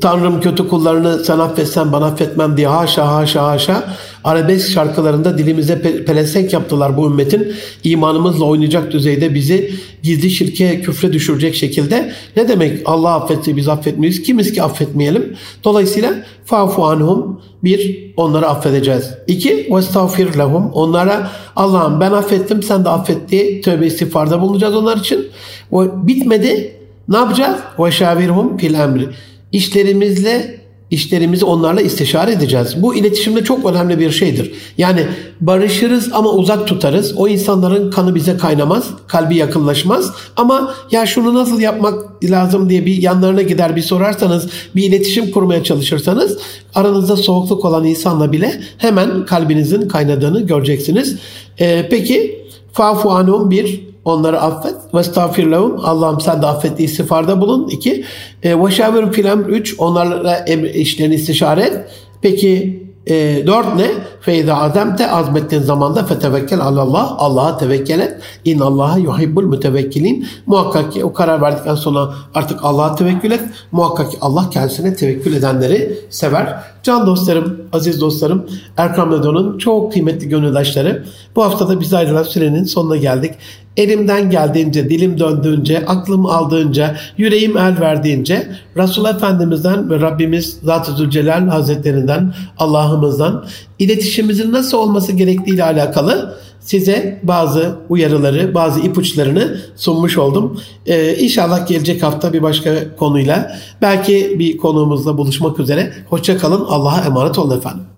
Tanrım kötü kullarını sen affetsen bana affetmem diye haşa haşa haşa arabesk şarkılarında dilimize pelesenk yaptılar bu ümmetin. imanımızla oynayacak düzeyde bizi gizli şirke küfre düşürecek şekilde. Ne demek Allah affetse biz affetmeyiz. Kimiz ki affetmeyelim. Dolayısıyla fafu anhum bir onları affedeceğiz. İki ve estağfir lehum onlara Allah'ım ben affettim sen de affet diye tövbe istiğfarda bulunacağız onlar için. O bitmedi. Ne yapacağız? Ve şavirhum fil emri işlerimizle işlerimizi onlarla istişare edeceğiz. Bu iletişimde çok önemli bir şeydir. Yani barışırız ama uzak tutarız. O insanların kanı bize kaynamaz, kalbi yakınlaşmaz. Ama ya şunu nasıl yapmak lazım diye bir yanlarına gider bir sorarsanız, bir iletişim kurmaya çalışırsanız aranızda soğukluk olan insanla bile hemen kalbinizin kaynadığını göreceksiniz. Ee, peki Fafu anhum bir, Onları affet. Ve estağfirlahum. Allah'ım sen de affet istiğfarda bulun. İki. E, ve şavirun filan. Üç. Onlarla işlerini istişare et. Peki E, dört ne? Feyza azemte azmettiğin zamanda fetevekkel alallah. Allah'a tevekkül et. İn Allah'a yuhibbul mütevekkilin. Muhakkak ki o karar verdikten sonra artık Allah'a tevekkül et. Muhakkak ki Allah kendisine tevekkül edenleri sever. Can dostlarım, aziz dostlarım, Erkam Radyo'nun çok kıymetli gönüldaşları. Bu haftada biz ayrılan sürenin sonuna geldik. Elimden geldiğince, dilim döndüğünce, aklım aldığınca, yüreğim el verdiğince Resulullah Efendimiz'den ve Rabbimiz Zat-ı Zülcelal Hazretlerinden, Allah'ımızdan iletişimimizin nasıl olması gerektiği ile alakalı size bazı uyarıları, bazı ipuçlarını sunmuş oldum. Ee, inşallah gelecek hafta bir başka konuyla belki bir konuğumuzla buluşmak üzere. Hoşça kalın. Allah'a emanet olun efendim.